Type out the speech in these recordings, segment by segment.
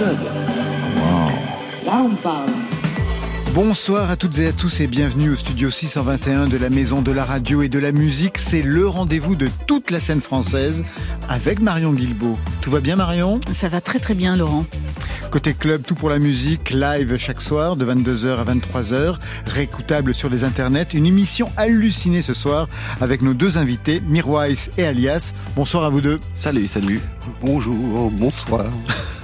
Club. Là, on parle. Bonsoir à toutes et à tous et bienvenue au studio 621 de la Maison de la Radio et de la Musique. C'est le rendez-vous de toute la scène française avec Marion Guilbeault. Tout va bien Marion? Ça va très très bien Laurent. Côté club, tout pour la musique, live chaque soir de 22h à 23h, réécoutable sur les internets. Une émission hallucinée ce soir avec nos deux invités, Mirwais et Alias. Bonsoir à vous deux. Salut, salut. Bonjour, bonsoir.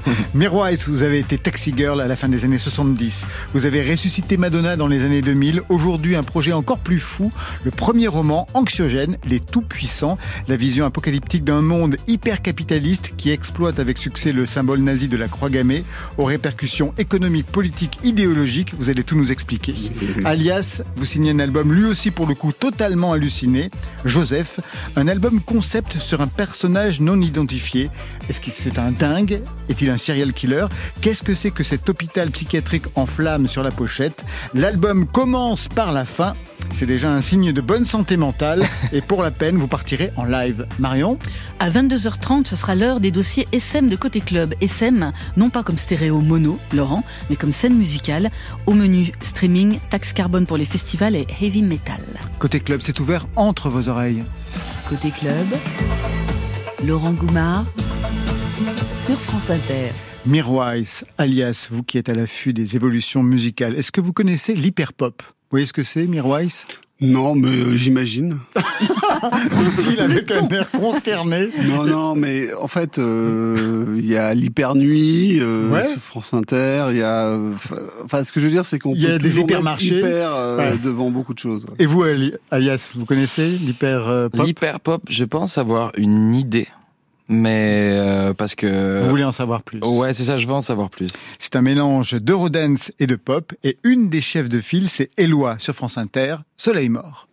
Mirwais, vous avez été taxi girl à la fin des années 70. Vous avez ressuscité Madonna dans les années 2000. Aujourd'hui, un projet encore plus fou. Le premier roman anxiogène, Les Tout-Puissants. La vision apocalyptique d'un monde hyper capitaliste qui exploite avec succès le symbole nazi de la croix gammée aux répercussions économiques, politiques, idéologiques. Vous allez tout nous expliquer. Alias, vous signez un album lui aussi pour le coup totalement halluciné. Joseph, un album concept sur un personnage non identifié. Est-ce que c'est un dingue? Est-il un serial killer Qu'est-ce que c'est que cet hôpital psychiatrique en flammes sur la pochette? L'album commence par la fin. C'est déjà un signe de bonne santé mentale. Et pour la peine, vous partirez en live. Marion? À 22h30, ce sera l'heure des dossiers SM de Côté Club. SM, non pas comme stéréo mono, Laurent, mais comme scène musicale. Au menu streaming, taxe carbone pour les festivals et heavy metal. Côté Club, c'est ouvert entre vos oreilles. Côté club, Laurent Goumard sur France Inter. Mirwais, alias, vous qui êtes à l'affût des évolutions musicales, est-ce que vous connaissez l'hyperpop? Vous voyez ce que c'est, Mirwais Non, mais euh, j'imagine. Dit-il avec un air consterné. Non, non, mais en fait, euh, il y a l'hypernuit euh, Ouais. France Inter. Il y a, euh, enfin, ce que je veux dire, c'est qu'on Il y a des hypermarchés. hyper euh, Ouais. devant beaucoup de choses. Et vous, Ali- alias, vous connaissez l'hyperpop? L'hyper pop, je pense avoir une idée. Mais euh, parce que... Vous voulez en savoir plus Ouais, c'est ça, je veux en savoir plus. C'est un mélange d'eurodance et de pop. Et une des chefs de file, c'est Eloi sur France Inter, Soleil mort.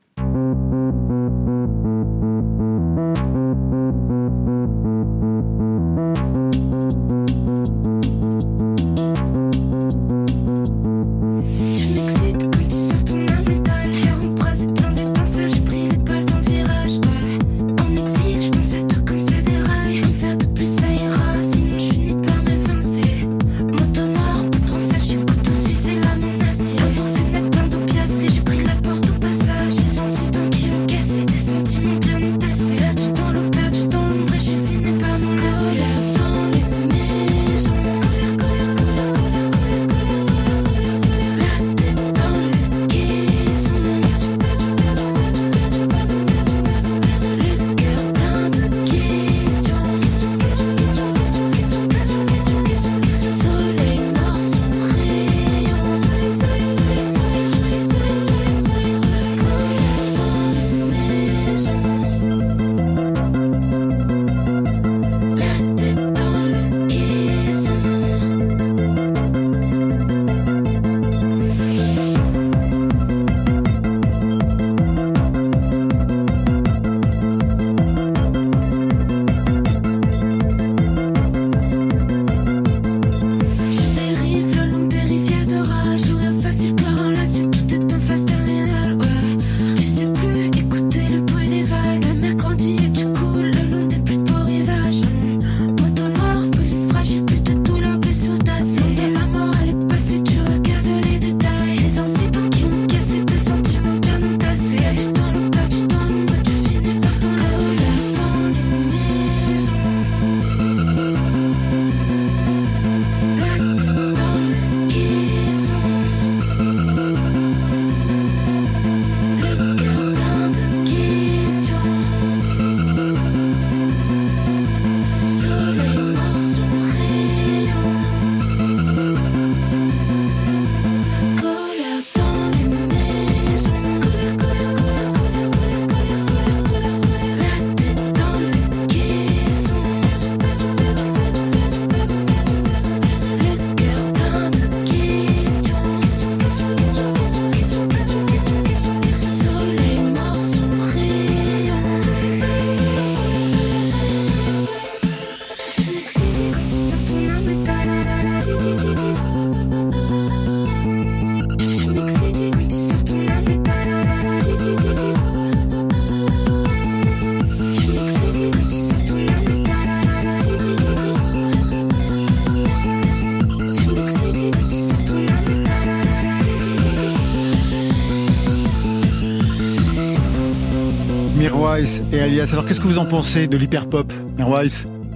Et Alias. Alors qu'est-ce que vous en pensez de l'hyperpop, Mirwais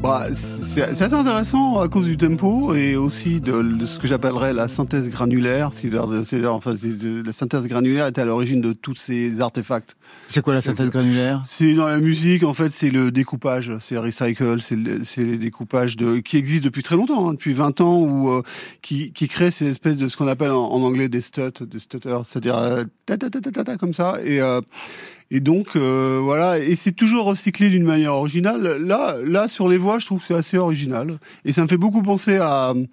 Bah, c'est assez intéressant à cause du tempo et aussi de, de ce que j'appellerais la synthèse granulaire. C'est- enfin, la synthèse granulaire est à l'origine de tous ces artefacts. C'est quoi la synthèse granulaire? C'est dans la musique, en fait, c'est le découpage, c'est recycle, c'est le- les découpages de, qui existent depuis très longtemps, hein, depuis 20 ans, ou euh, qui, qui créent ces espèces de ce qu'on appelle en, en anglais des stuts, des stutters, c'est-à-dire euh, ta ta ta ta ta ta comme ça, et euh, et donc euh, voilà, et c'est toujours recyclé d'une manière originale. Là, là sur les voix, je trouve que c'est assez original, et ça me fait beaucoup penser à euh,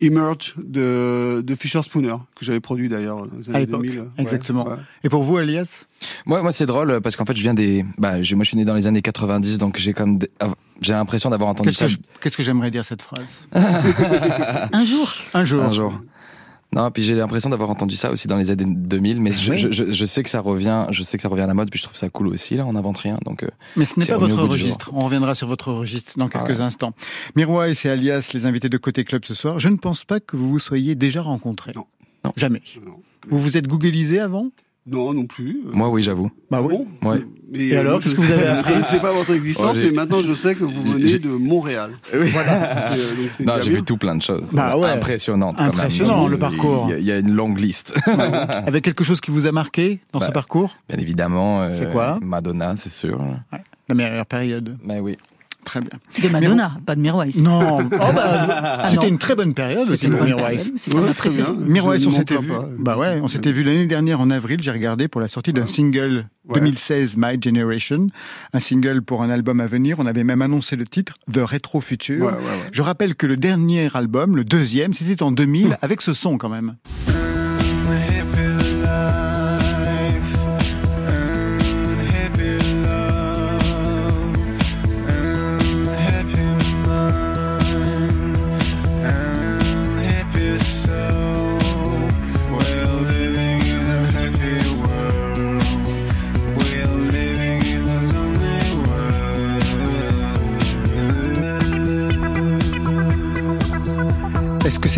Emerge de, de Fisher Spooner que j'avais produit d'ailleurs À années l'époque, 2000. Ouais, exactement. ouais. Et pour vous, Alias? Moi, moi c'est drôle parce qu'en fait, je viens des. Bah, j'ai- moi, je suis né dans les années 90, donc j'ai comme. des- J'ai l'impression d'avoir entendu Qu'est-ce ça qu'est-ce que j'aimerais dire cette phrase? Un jour, Un jour. un jour. Non, puis j'ai l'impression d'avoir entendu ça aussi dans les années 2000, mais je, oui. je, je, je sais que ça revient, je sais que ça revient à la mode, puis je trouve ça cool aussi. Là, on n'invente rien, donc. euh, Mais ce n'est C'est pas votre registre. On reviendra sur votre registre dans quelques ouais. instants. Mirwais et Alias, les invités de Côté Club ce soir. Je ne pense pas que vous vous soyez déjà rencontrés. Non. Non. Jamais. Non. Vous vous êtes googlisé avant? Non, non plus. Euh, Moi, oui, j'avoue. Bah oui. Bon, Ouais. Mais, Et euh, alors, qu'est-ce que vous avez appris Je ne sais pas votre existence, Oh, mais maintenant je sais que vous venez de Montréal. Oui. C'est, euh, donc Non, j'ai vu tout plein de choses. Bah ouais. Impressionnante. Impressionnant, le parcours. Il y, a- il y a une longue liste. Avec quelque chose qui vous a marqué dans ce Bah, parcours? Bien évidemment. euh, C'est quoi? Madonna, c'est sûr. La meilleure période. Mais oui. Très bien. de Madonna, pas de Mirwais. Non, oh bah, Ah c'était non. une très bonne période aussi C'était une pour bonne Mirwais. Mirwais, on s'était vu. Bah ouais, on s'était vu l'année dernière en avril. J'ai regardé pour la sortie d'un single Ouais. 2016 My Generation, un single pour un album à venir. On avait même annoncé le titre The Retro Future. Ouais, ouais, ouais. Je rappelle que le dernier album, le deuxième, c'était en 2000 avec ce son quand même.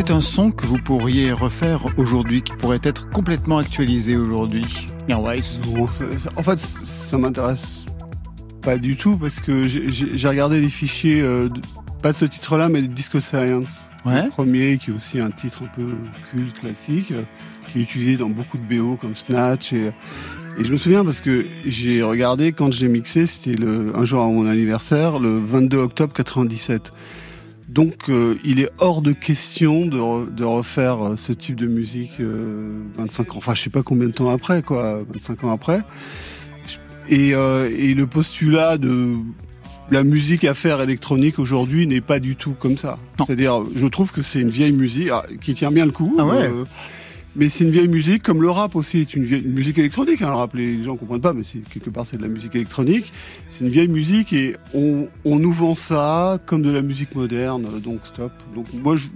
C'est un son que vous pourriez refaire aujourd'hui, qui pourrait être complètement actualisé aujourd'hui ça- en fait, ça m'intéresse pas du tout parce que j'ai- regardé les fichiers, euh, pas de ce titre-là, mais de Disco Science. Ouais. Le premier, qui est aussi un titre un peu culte, classique, euh, qui est utilisé dans beaucoup de BO comme Snatch. Et, et je me souviens parce que j'ai regardé quand j'ai mixé, c'était un jour à mon anniversaire, le 22 octobre 97. Donc, euh, il est hors de question de, re- de refaire euh, ce type de musique euh, 25 ans, enfin, je sais pas combien de temps après, quoi, 25 ans après. Et, euh, et le postulat de la musique à faire électronique aujourd'hui n'est pas du tout comme ça. C'est-à-dire, je trouve que c'est une vieille musique ah, qui tient bien le coup. Ah ouais. Mais c'est une vieille musique, comme le rap aussi est une, vieille, une musique électronique. Hein, le rap, les gens comprennent pas, mais c'est quelque part c'est de la musique électronique. C'est une vieille musique et on, on nous vend ça comme de la musique moderne. Donc stop. Donc moi, je-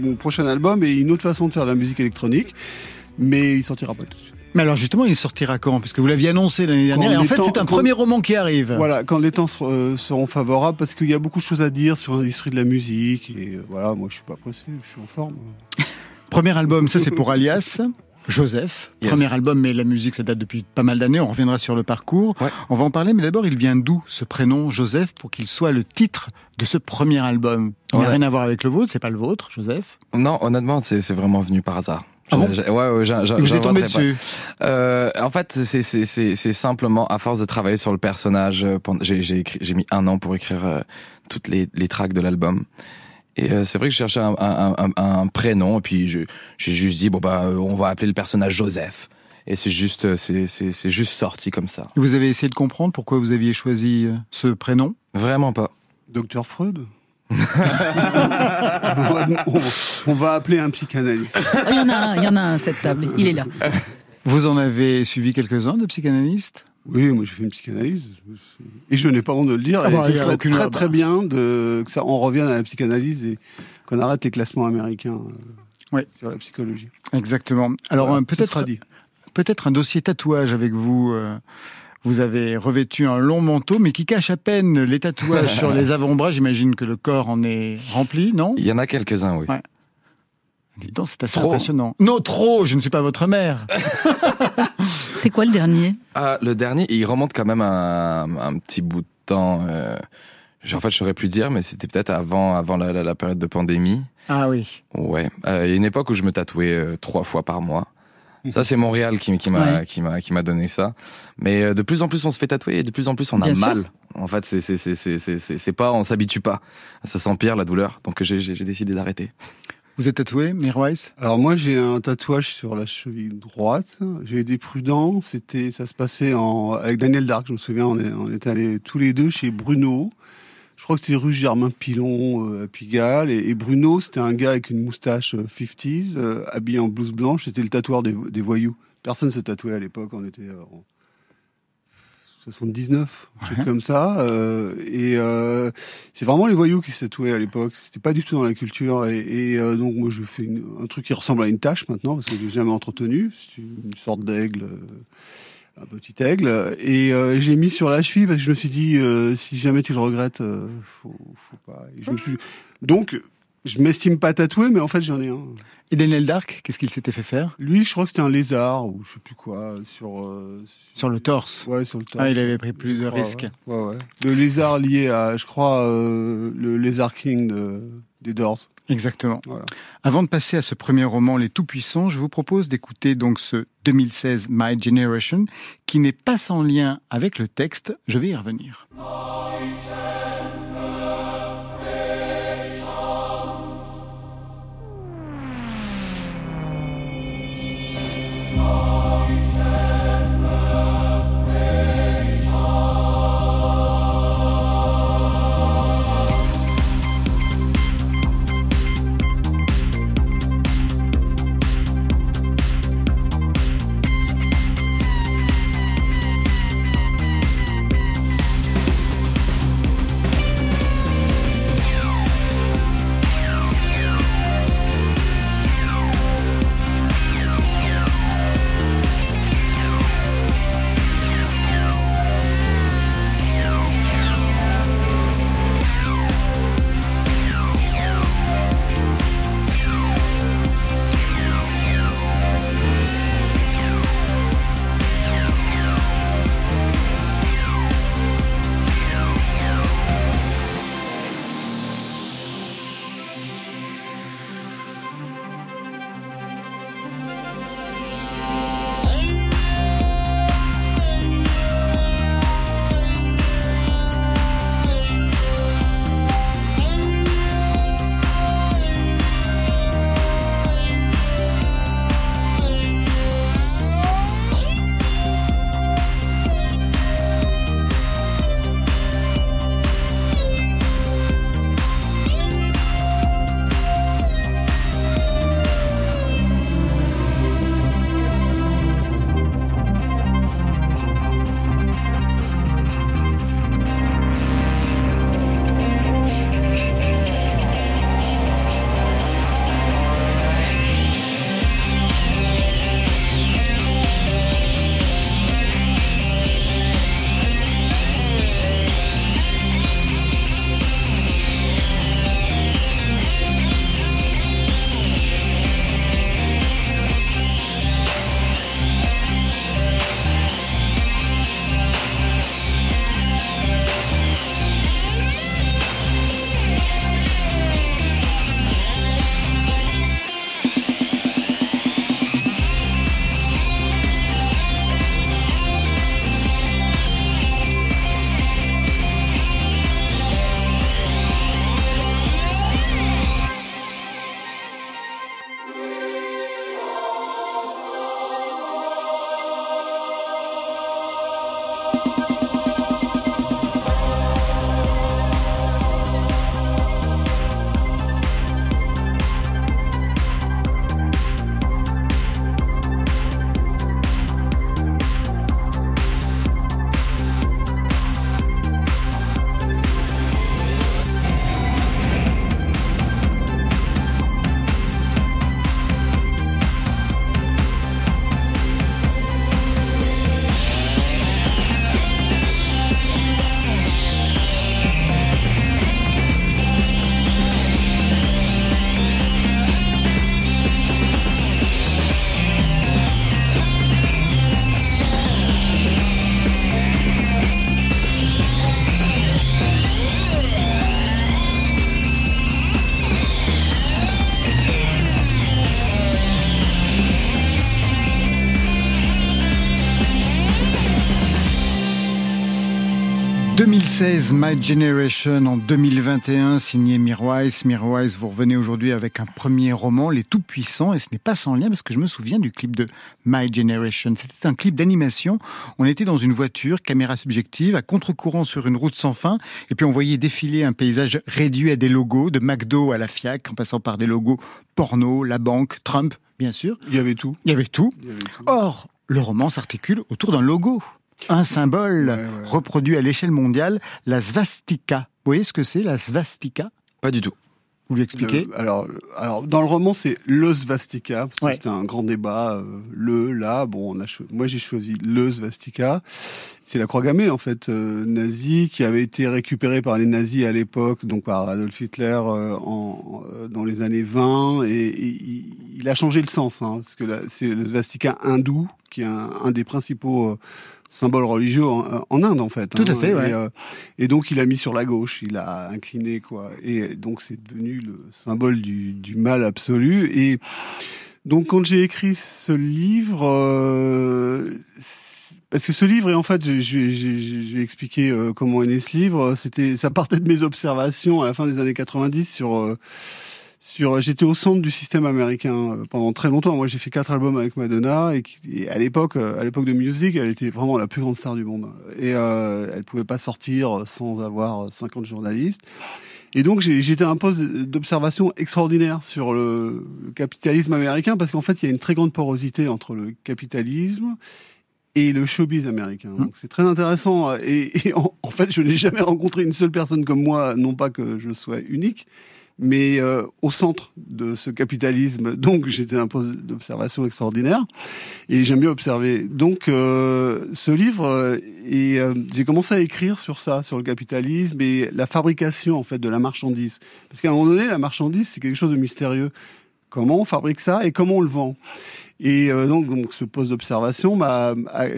mon prochain album est une autre façon de faire de la musique électronique, mais il sortira pas tout de suite. Mais alors justement, il sortira quand? Parce que vous l'aviez annoncé l'année dernière. Quand Et en fait, temps- c'est un quand- premier roman qui arrive. Voilà, quand les temps euh, seront favorables, parce qu'il y a beaucoup de choses à dire sur l'industrie de la musique. Et euh, voilà, moi je suis pas pressé, je suis en forme. Premier album, ça c'est pour Alias. Joseph, Yes. premier album, mais la musique ça date depuis pas mal d'années, on reviendra sur le parcours. Ouais. On va en parler, mais d'abord il vient d'où ce prénom Joseph pour qu'il soit le titre de ce premier album? Il n'a Ouais. rien à voir avec le vôtre, c'est pas le vôtre, Joseph? Non, honnêtement, c'est vraiment venu par hasard. Ah bon? Ouais, vous est tombé dessus? Euh, en fait, c'est- simplement à force de travailler sur le personnage. euh, j'ai mis un an pour écrire euh, toutes les, les tracks de l'album. Et euh, c'est vrai que je cherchais un, un, un, un prénom, et puis je- j'ai juste dit bon bah euh, on va appeler le personnage Joseph. Et c'est juste euh, c'est juste sorti comme ça. Vous avez essayé de comprendre pourquoi vous aviez choisi ce prénom? Vraiment pas. Docteur Freud? On, va, on- on va appeler un psychanalyste. Il y en a un, il y en a un à cette table. Il est là. Vous en avez suivi quelques-uns de psychanalystes? Oui, moi j'ai fait une psychanalyse. Et je n'ai pas honte de le dire. Ah et bah, ce serait très bah. très bien de, que ça, on revienne à la psychanalyse et qu'on arrête les classements américains euh, sur la psychologie. Exactement. Alors Voilà, euh, peut-être un dossier tatouage avec vous. euh, Vous avez revêtu un long manteau, mais qui cache à peine les tatouages sur les avant-bras. J'imagine que le corps en est rempli, non? Il y en a quelques-uns, oui. Ouais. Dis donc, c'est assez Trop. impressionnant. Non, trop, je ne suis pas votre mère. C'est quoi le dernier? Ah, le dernier, il remonte quand même un, un petit bout de temps. Euh, en fait, je saurais plus dire, mais c'était peut-être avant, avant la, la- la période de pandémie. Ah oui. Ouais. Euh, Il y a une époque où je me tatouais euh, trois fois par mois. Ça, c'est Montréal qui, qui m'a Ouais. qui m'a qui m'a donné ça. Mais de plus en plus, on se fait tatouer et de plus en plus, on a Bien sûr. mal. En fait, c'est c'est c'est c'est c'est c'est c'est pas, on s'habitue pas. Ça s'empire la douleur. Donc j'ai décidé d'arrêter. Vous êtes tatoué, Mirwais Alors moi j'ai un tatouage sur la cheville droite. J'ai été prudent. C'était, ça se passait avec Daniel Dark. Je me souviens, on, est, était allés tous les deux chez Bruno. Je crois que c'était rue Germain Pilon euh, à Pigalle. Et, Bruno, c'était un gars avec une moustache euh, 50s, euh, habillé en blouse blanche. C'était le tatoueur des, voyous. Personne s'est tatoué à l'époque. On était euh, 79, un truc Ouais. comme ça. euh, et euh, c'est vraiment les voyous qui se tatouaient à l'époque. C'était pas du tout dans la culture. Et, et, euh, donc moi, je fais une- un truc qui ressemble à une tache maintenant parce que je l'ai jamais entretenu. C'est une sorte d'aigle, euh, un petit aigle. Et euh, j'ai mis sur la cheville parce que je me suis dit, euh, si jamais tu le regrettes, euh, faut, faut pas. Et je me suis... Donc, je m'estime pas tatoué, mais en fait, j'en ai un. Et Daniel Dark, qu'est-ce qu'il s'était fait faire? Lui, je crois que c'était un lézard ou je sais plus quoi sur euh, Sur le torse. Ouais, sur le torse. Ah, il avait pris plus de risques. Ouais, ouais, ouais. Le lézard lié à, je crois, euh, le lézard king de, des Doors. Exactement. Voilà. Avant de passer à ce premier roman, Les Tout-Puissants, je vous propose d'écouter donc ce 2016 My Generation, qui n'est pas sans lien avec le texte. Je vais y revenir. Oh. 2016, My Generation en 2021, signé Mirwise. Mirwise, vous revenez aujourd'hui avec un premier roman, Les Tout-Puissants, et ce n'est pas sans lien parce que je me souviens du clip de My Generation. C'était un clip d'animation. On était dans une voiture, caméra subjective, à contre-courant sur une route sans fin, et puis on voyait défiler un paysage réduit à des logos, de McDo à la FIAC, en passant par des logos porno, la banque, Trump, bien sûr. Il y avait tout. Il y avait tout. Il y avait tout. Or, le roman s'articule autour d'un logo. Un symbole Ouais, ouais. reproduit à l'échelle mondiale, la svastika. Vous voyez ce que c'est, la svastika? Pas du tout. Vous l'expliquez Le- alors, le- alors, dans le roman, c'est le svastika. parce que Ouais. C'était un grand débat. euh, le, là, bon, on a cho- moi j'ai choisi le svastika. C'est la croix gammée, en fait, euh, nazie, qui avait été récupérée par les nazis à l'époque, donc par Adolf Hitler euh, en, euh, dans les années 20. Et, et il, il a changé le sens, hein, parce que là, c'est le svastika hindou, qui est un, un des principaux. Euh, symboles religieux en, en Inde en fait. Tout à fait, Et, ouais. euh, et donc il a mis sur la gauche, il a incliné quoi. Et donc c'est devenu le symbole du, du mal absolu. Et donc quand j'ai écrit ce livre, euh, parce que ce livre, et en fait, vais expliquer euh, comment est né ce livre. C'était, ça partait de mes observations à la fin des années 90 sur euh, sur. J'étais au centre du système américain euh, pendant très longtemps. Moi, j'ai fait quatre albums avec Madonna et, à l'époque, euh, à l'époque de Music, elle était vraiment la plus grande star du monde. Et euh, elle pouvait pas sortir sans avoir 50 journalistes. Et donc j'étais à un poste d'observation extraordinaire sur le, le capitalisme américain parce qu'en fait il y a une très grande porosité entre le capitalisme et le showbiz américain. Donc c'est très intéressant et, et en, en fait je n'ai jamais rencontré une seule personne comme moi, non pas que je sois unique, mais euh, au centre de ce capitalisme. Donc j'étais un poste d'observation extraordinaire et j'aime bien observer. Donc euh, ce livre euh, et euh, j'ai commencé à écrire sur ça, sur le capitalisme et la fabrication en fait de la marchandise. Parce qu'à un moment donné, la marchandise c'est quelque chose de mystérieux. Comment on fabrique ça et comment on le vend? Et euh, donc, donc ce poste d'observation,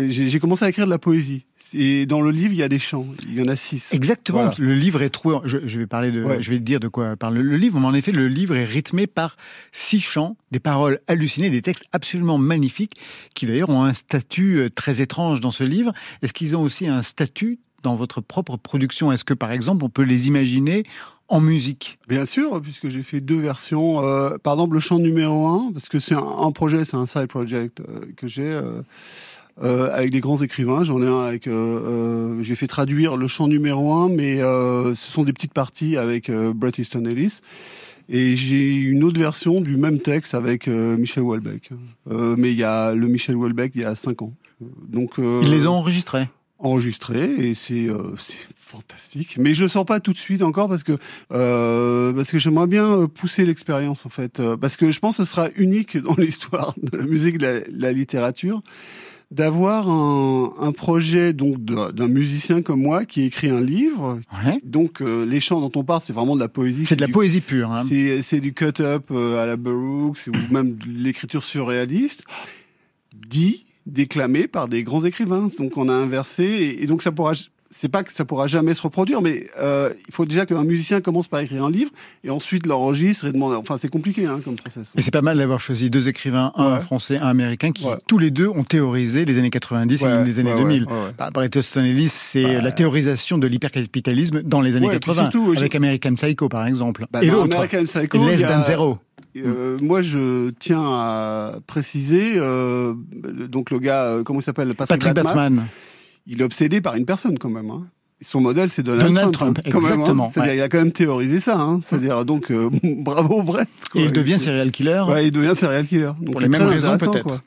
j'ai commencé à écrire de la poésie. Et dans le livre, il y a des chants. Il y en a six. Exactement. Voilà. Le livre est trop. Je, je vais parler de. Ouais. Je vais dire de quoi parle le livre. Mais en effet, le livre est rythmé par six chants, des paroles hallucinées, des textes absolument magnifiques, qui d'ailleurs ont un statut euh, très étrange dans ce livre. Est-ce qu'ils ont aussi un statut dans votre propre production? Est-ce que, par exemple, on peut les imaginer en musique Bien sûr, puisque j'ai fait deux versions. Euh, par exemple, le chant numéro un, parce que c'est un, un projet, c'est un side project euh, que j'ai euh, euh, avec des grands écrivains. J'en ai un avec. euh, euh, j'ai fait traduire le chant numéro un, mais euh, ce sont des petites parties avec euh, Bret Easton Ellis. Et j'ai une autre version du même texte avec euh, Michel Houellebecq. Euh, mais il y a le Michel Houellebecq il y a cinq ans. Donc euh, Ils les ont enregistrés. Enregistré et c'est euh, fantastique. Mais je le sors pas tout de suite encore parce que euh, parce que j'aimerais bien euh, pousser l'expérience en fait Euh, parce que je pense que ce sera unique dans l'histoire de la musique, de la, de la littérature d'avoir un, un projet donc d'un musicien comme moi qui écrit un livre. Ouais. Donc euh, les chants dont on parle, c'est vraiment de la poésie. C'est de la du- poésie pure. Hein. c'est du cut-up à la Burroughs ou même de l'écriture surréaliste, dit, déclamé par des grands écrivains. Donc on a inversé et, et donc ça pourra. C'est pas que ça pourra jamais se reproduire, mais euh, il faut déjà qu'un musicien commence par écrire un livre et ensuite l'enregistre et demander. Enfin, c'est compliqué hein, comme process. Et c'est pas mal d'avoir choisi deux écrivains, un Ouais. français, un américain, qui Ouais. tous les deux ont théorisé les années 90 et les années ouais, 2000. ouais, ouais, ouais. Bah, Bret Easton Ellis, c'est Bah, la théorisation de l'hypercapitalisme dans les années Ouais, et puis 80, surtout, avec American Psycho par exemple. Bah, et dans d'autres. American Psycho, Et il Less a- Than Zero. Euh, moi, je tiens à préciser, euh, donc le gars, euh, comment il s'appelle, Patrick, Patrick Bateman, Bateman. il est obsédé par une personne quand même. Hein. Son modèle, c'est Donald, Donald Trump. Trump, hein, quand hein. exactement, C'est-à-dire, ouais. il a quand même théorisé ça. Hein. C'est-à-dire, donc, euh, bravo Brett. quoi. Et il devient serial killer. Ouais, il devient serial killer. Donc, Pour les mêmes raisons, peut-être.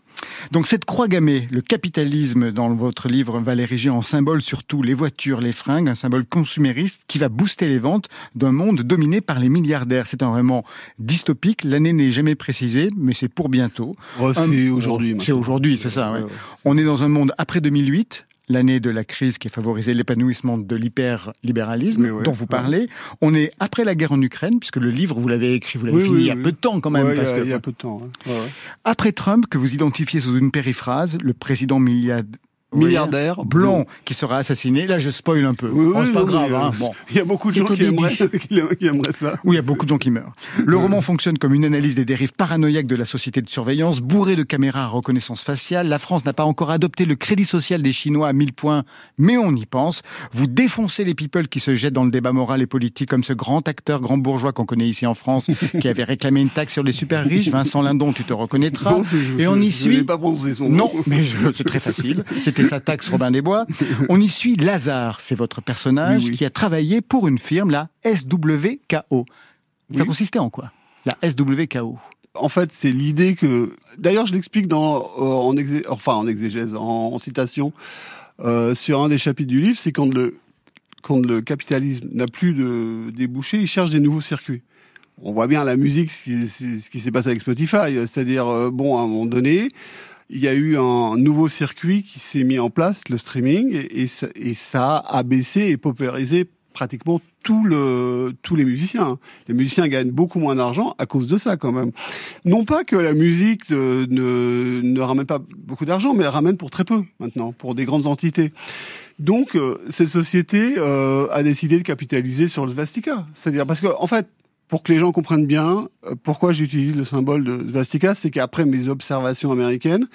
Donc cette croix gammée, le capitalisme dans votre livre va l'ériger en symbole surtout les voitures, les fringues, un symbole consumériste qui va booster les ventes d'un monde dominé par les milliardaires. C'est un roman dystopique, l'année n'est jamais précisée, mais c'est pour bientôt. Oh, Un- c'est aujourd'hui. C'est aujourd'hui, c'est ça, ouais. On est dans un monde après 2008, l'année de la crise qui a favorisé l'épanouissement de l'hyperlibéralisme ouais, dont vous ouais. parlez. On est après la guerre en Ukraine, puisque le livre, vous l'avez écrit, vous l'avez Oui, fini oui, il y a oui. peu de temps quand même. Ouais, il y a- que- il y a peu de temps. hein. Après Trump, que vous identifiez sous une périphrase, le président milliard- milliardaire, blond, qui sera assassiné. Là, je spoil un peu. Oui, oui, c'est pas grave. hein. euh, Bon. Il y a beaucoup de gens qui aimeraient, qui- qui aimeraient ça. Oui, il y a beaucoup de gens qui meurent. Le roman fonctionne comme une analyse des dérives paranoïaques de la société de surveillance, bourré de caméras à reconnaissance faciale. La France n'a pas encore adopté le crédit social des Chinois à 1000 points, mais on y pense. Vous défoncez les people qui se jettent dans le débat moral et politique, comme ce grand acteur, grand bourgeois qu'on connaît ici en France, qui avait réclamé une taxe sur les super riches. Vincent Lindon, tu te reconnaîtras. Je- Et on y je suit. pas prononcé son nom. Non, mais c'est très facile. C'était sa taxe Robin des Bois. On y suit Lazare, c'est votre personnage Oui, oui. qui a travaillé pour une firme, la SWKO. Ça Oui. consistait en quoi La SWKO. En fait, c'est l'idée que. D'ailleurs, je l'explique dans euh, en exé- enfin en exégèse, en, en citation euh, sur un des chapitres du livre, c'est quand le quand le capitalisme n'a plus de débouchés, il cherche des nouveaux circuits. On voit bien la musique, ce qui, c'est- ce qui s'est passé avec Spotify, c'est-à-dire euh, bon, à un moment donné, il y a eu un nouveau circuit qui s'est mis en place, le streaming, et, et ça, a abaissé et paupérisé pratiquement tout le, tous les musiciens. Les musiciens gagnent beaucoup moins d'argent à cause de ça quand même. Non pas que la musique euh, ne, ne ramène pas beaucoup d'argent, mais elle ramène pour très peu maintenant, pour des grandes entités. Donc euh, cette société euh, a décidé de capitaliser sur le svastika. C'est-à-dire parce que en fait, pour que les gens comprennent bien euh, pourquoi j'utilise le symbole de svastika, c'est qu'après mes observations américaines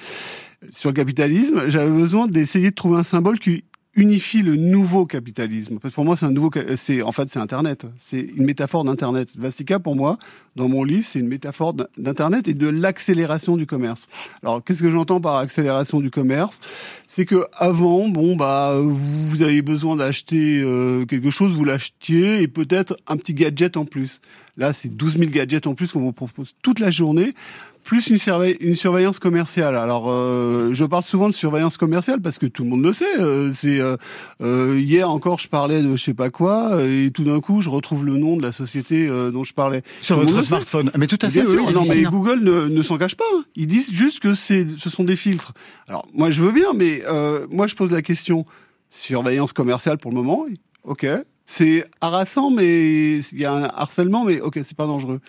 sur le capitalisme, j'avais besoin d'essayer de trouver un symbole qui unifie le nouveau capitalisme. Parce que pour moi, c'est un nouveau, c'est en fait c'est Internet. C'est une métaphore d'Internet. Svastika, pour moi, dans mon livre, c'est une métaphore d'in- d'Internet et de l'accélération du commerce. Alors, qu'est-ce que j'entends par accélération du commerce? C'est que avant, bon bah, vous avez besoin d'acheter euh, quelque chose, vous l'achetiez et peut-être un petit gadget en plus. Là, c'est 12 000 gadgets en plus qu'on vous propose toute la journée, plus une, surveille- une surveillance commerciale. Alors, euh, je parle souvent de surveillance commerciale parce que tout le monde le sait. euh, c'est euh, hier encore, je parlais de je sais pas quoi, et tout d'un coup, je retrouve le nom de la société dont je parlais. Sur Tout votre smartphone. Mais tout à fait, Bien oui, sûr, oui, non, mais. Google ne, ne s'en cache pas. hein. Ils disent juste que c'est, ce sont des filtres. Alors, moi, je veux bien, mais moi, je pose la question surveillance commerciale pour le moment. Ok, c'est harassant, mais il y a un harcèlement, mais ok, c'est pas dangereux.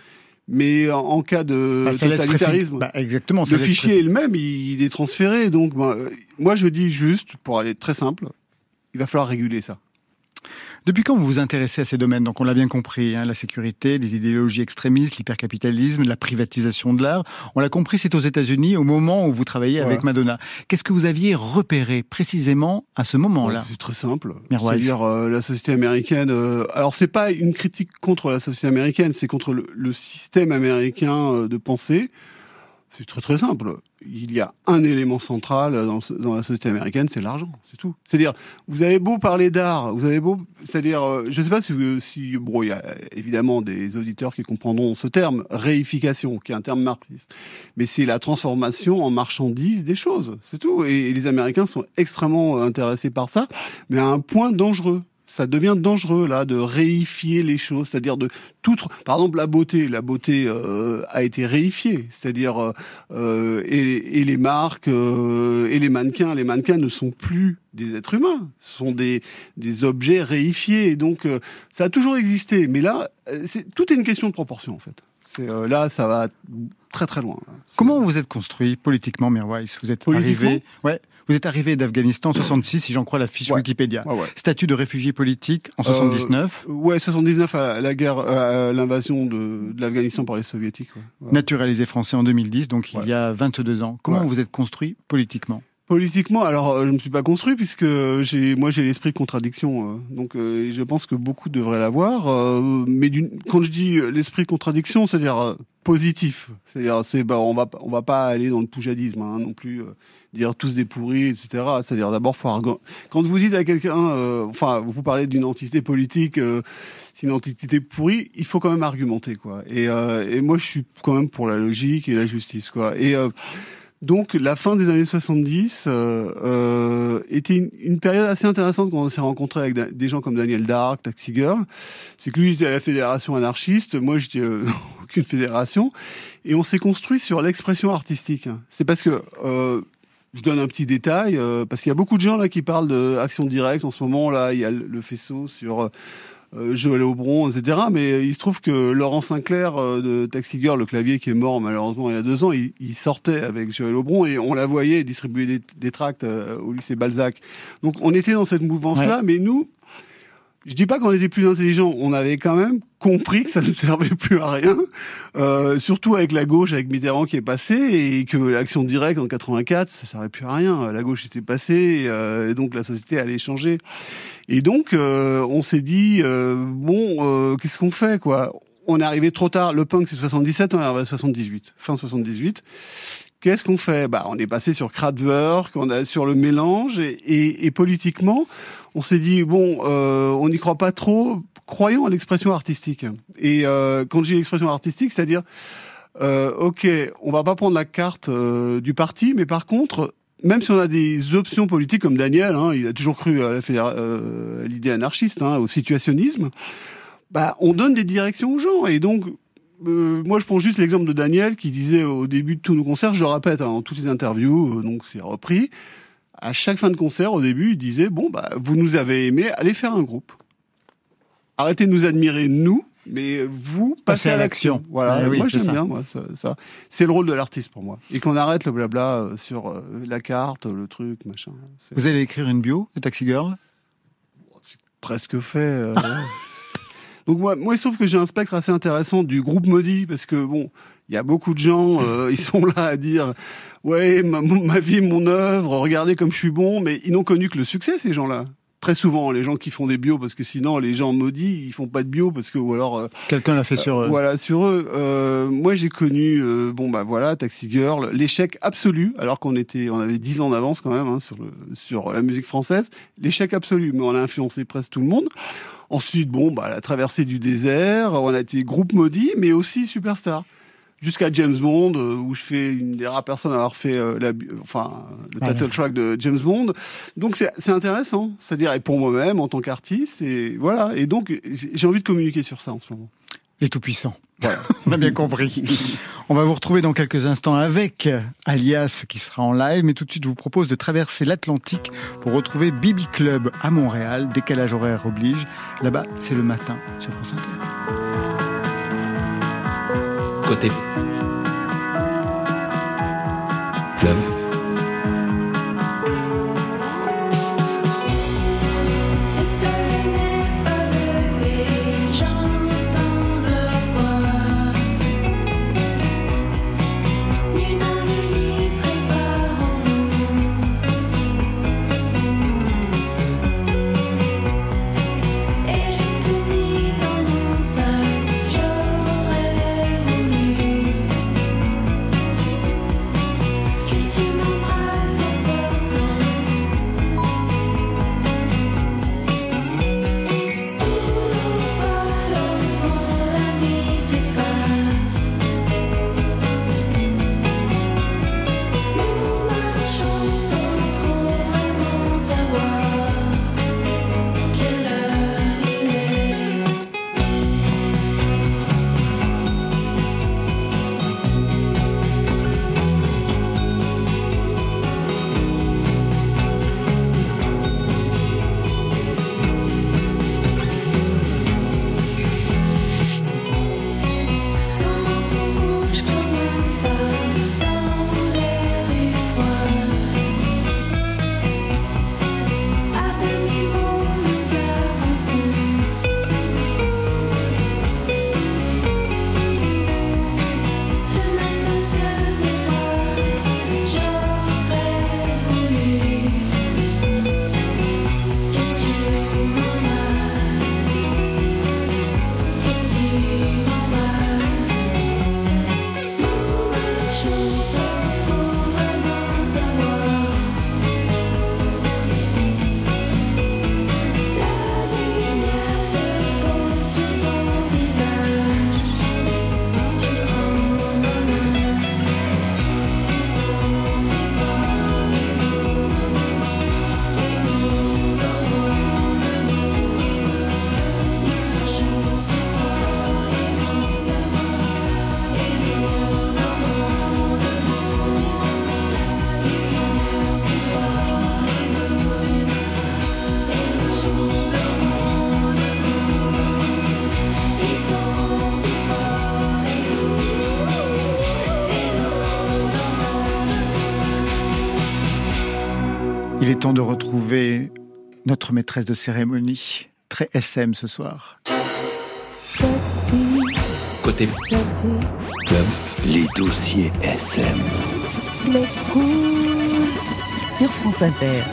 Mais en, en cas de Bah, totalitarisme, bah, exactement. le fichier est le même, il, il est transféré. Donc, moi, euh, moi, je dis juste, pour aller très simple, il va falloir réguler ça. Depuis quand vous vous intéressez à ces domaines? Donc on l'a bien compris, hein, la sécurité, les idéologies extrémistes, l'hypercapitalisme, la privatisation de l'art. On l'a compris, c'est aux États-Unis au moment où vous travaillez avec. Madonna. Qu'est-ce que vous aviez repéré précisément à ce moment-là? C'est très simple. C'est-à-dire euh, la société américaine. euh, alors c'est pas une critique contre la société américaine, c'est contre le, le système américain euh, de pensée. C'est très très simple. Il y a un élément central dans, la société américaine, c'est l'argent, c'est tout. C'est-à-dire, vous avez beau parler d'art, vous avez beau, c'est-à-dire, euh, je sais pas si, bon, il y a évidemment des auditeurs qui comprendront ce terme, réification, qui est un terme marxiste, mais c'est la transformation en marchandise des choses, c'est tout. Et, les Américains sont extrêmement intéressés par ça, mais à un point dangereux. Ça devient dangereux là de réifier les choses, c'est-à-dire de tout. Par exemple, la beauté, la beauté euh, a été réifiée, c'est-à-dire euh, euh, et, et les marques euh, et les mannequins, les mannequins ne sont plus des êtres humains, ce sont des des objets réifiés. Et donc euh, ça a toujours existé, mais là, euh, c'est tout est une question de proportion en fait. Euh, là, ça va très très loin. Comment vous êtes construit politiquement, Mirwais? Vous êtes arrivé, ouais, vous êtes arrivé d'Afghanistan en 66, si j'en crois la fiche Ouais. Wikipédia. Ouais, ouais. Statut de réfugié politique en 79. Ouais, 79 à la, guerre, euh, à l'invasion de, de l'Afghanistan par les soviétiques. Naturalisé français en 2010, donc il y a 22 ans. Comment vous êtes construit politiquement? Politiquement, alors euh, je ne me suis pas construit puisque j'ai, moi j'ai l'esprit de contradiction, euh, donc euh, je pense que beaucoup devraient l'avoir. euh, mais d'une, quand je dis euh, l'esprit de contradiction, c'est-à-dire euh, positif, c'est-à-dire c'est bah, on va on va pas aller dans le poujadisme hein, non plus, euh, dire tous des pourris, etc. C'est-à-dire d'abord faut quand vous dites à quelqu'un, euh, enfin vous parlez d'une entité politique. euh, c'est une entité pourrie, il faut quand même argumenter quoi. Et, euh, et moi je suis quand même pour la logique et la justice quoi. Et euh, donc la fin des années 70 euh, euh, était une, période assez intéressante quand on s'est rencontré avec des gens comme Daniel Dark, Taxi Girl. C'est que lui était à la fédération anarchiste, moi j'étais euh, aucune fédération, et on s'est construit sur l'expression artistique. C'est parce que je donne un petit détail euh, parce qu'il y a beaucoup de gens là qui parlent de action directe en ce moment là. Il y a le faisceau sur euh, euh, Joël Aubron, etc. Mais il se trouve que Laurent Sinclair euh, de Taxi Girl, le clavier qui est mort malheureusement il y a deux ans, il, il sortait avec Joël Aubron et on la voyait distribuer des, des tracts euh, au lycée Balzac. Donc on était dans cette mouvance-là, mais nous, je dis pas qu'on était plus intelligents, on avait quand même compris que ça ne servait plus à rien, euh, surtout avec la gauche, avec Mitterrand qui est passé, et que l'action directe en 84, ça servait plus à rien. La gauche était passée, et, euh, et donc la société allait changer. Et donc euh, on s'est dit euh, bon, euh, qu'est-ce qu'on fait quoi? On est arrivé trop tard. Le punk c'est 77, on est arrivé à 78, fin 78. Qu'est-ce qu'on fait? Bah, on est passé sur Kraftwerk, on a sur le mélange et, et, et politiquement, on s'est dit bon, euh, on n'y croit pas trop. Croyons à l'expression artistique. Et euh, quand j'ai l'expression artistique, c'est-à-dire, euh, ok, on va pas prendre la carte euh, du parti, mais par contre, même si on a des options politiques comme Daniel, hein, il a toujours cru à euh, l'idée anarchiste, hein, au situationnisme, bah, on donne des directions aux gens. Et donc, euh, moi, je prends juste l'exemple de Daniel qui disait au début de tous nos concerts, je le répète, hein, dans toutes les interviews, euh, donc c'est repris. À chaque fin de concert, au début, il disait bon, bah, vous nous avez aimé, allez faire un groupe. Arrêtez de nous admirer nous, mais vous passez, à à l'action. Voilà. Eh oui, moi, c'est j'aime bien. Moi, ça, ça. c'est le rôle de l'artiste pour moi. Et qu'on arrête le blabla euh, sur la carte, le truc, machin. C'est Vous allez écrire une bio de Taxi Girl? Presque fait. euh, Donc moi, moi, il se trouve que j'ai un spectre assez intéressant du groupe maudit parce que bon, il y a beaucoup de gens, euh, ils sont là à dire ouais, ma, ma vie, mon œuvre, regardez comme je suis bon, mais ils n'ont connu que le succès ces gens-là. Très souvent, les gens qui font des bios, parce que sinon, les gens maudits, ils font pas de bio, parce que ou alors euh, Quelqu'un l'a fait sur... euh, voilà, sur eux. Euh, moi, j'ai connu, bon bah voilà, Taxi Girl, l'échec absolu, alors qu'on était, on avait 10 ans d'avance quand même hein, sur le, sur la musique française. L'échec absolu, mais on a influencé presque tout le monde. Ensuite, bon bah la traversée du désert, on a été groupe maudit, mais aussi superstar. Jusqu'à James Bond, euh, où je fais une des rares personnes à avoir fait euh, la, enfin, le title track de James Bond. Donc c'est c'est intéressant, c'est-à-dire et pour moi-même en tant qu'artiste et voilà. Et donc j'ai envie de communiquer sur ça en ce moment. Les Tout-Puissants. On a bien compris. On va vous retrouver dans quelques instants avec Alias qui sera en live, mais tout de suite je vous propose de traverser l'Atlantique pour retrouver Bibi Club à Montréal, décalage horaire oblige. Là-bas, c'est le matin sur France Inter. Côté club. De retrouver notre maîtresse de cérémonie, très SM ce soir. Sexy, Côté sexy, club. Les dossiers SM. mais cool. Sur France Inter.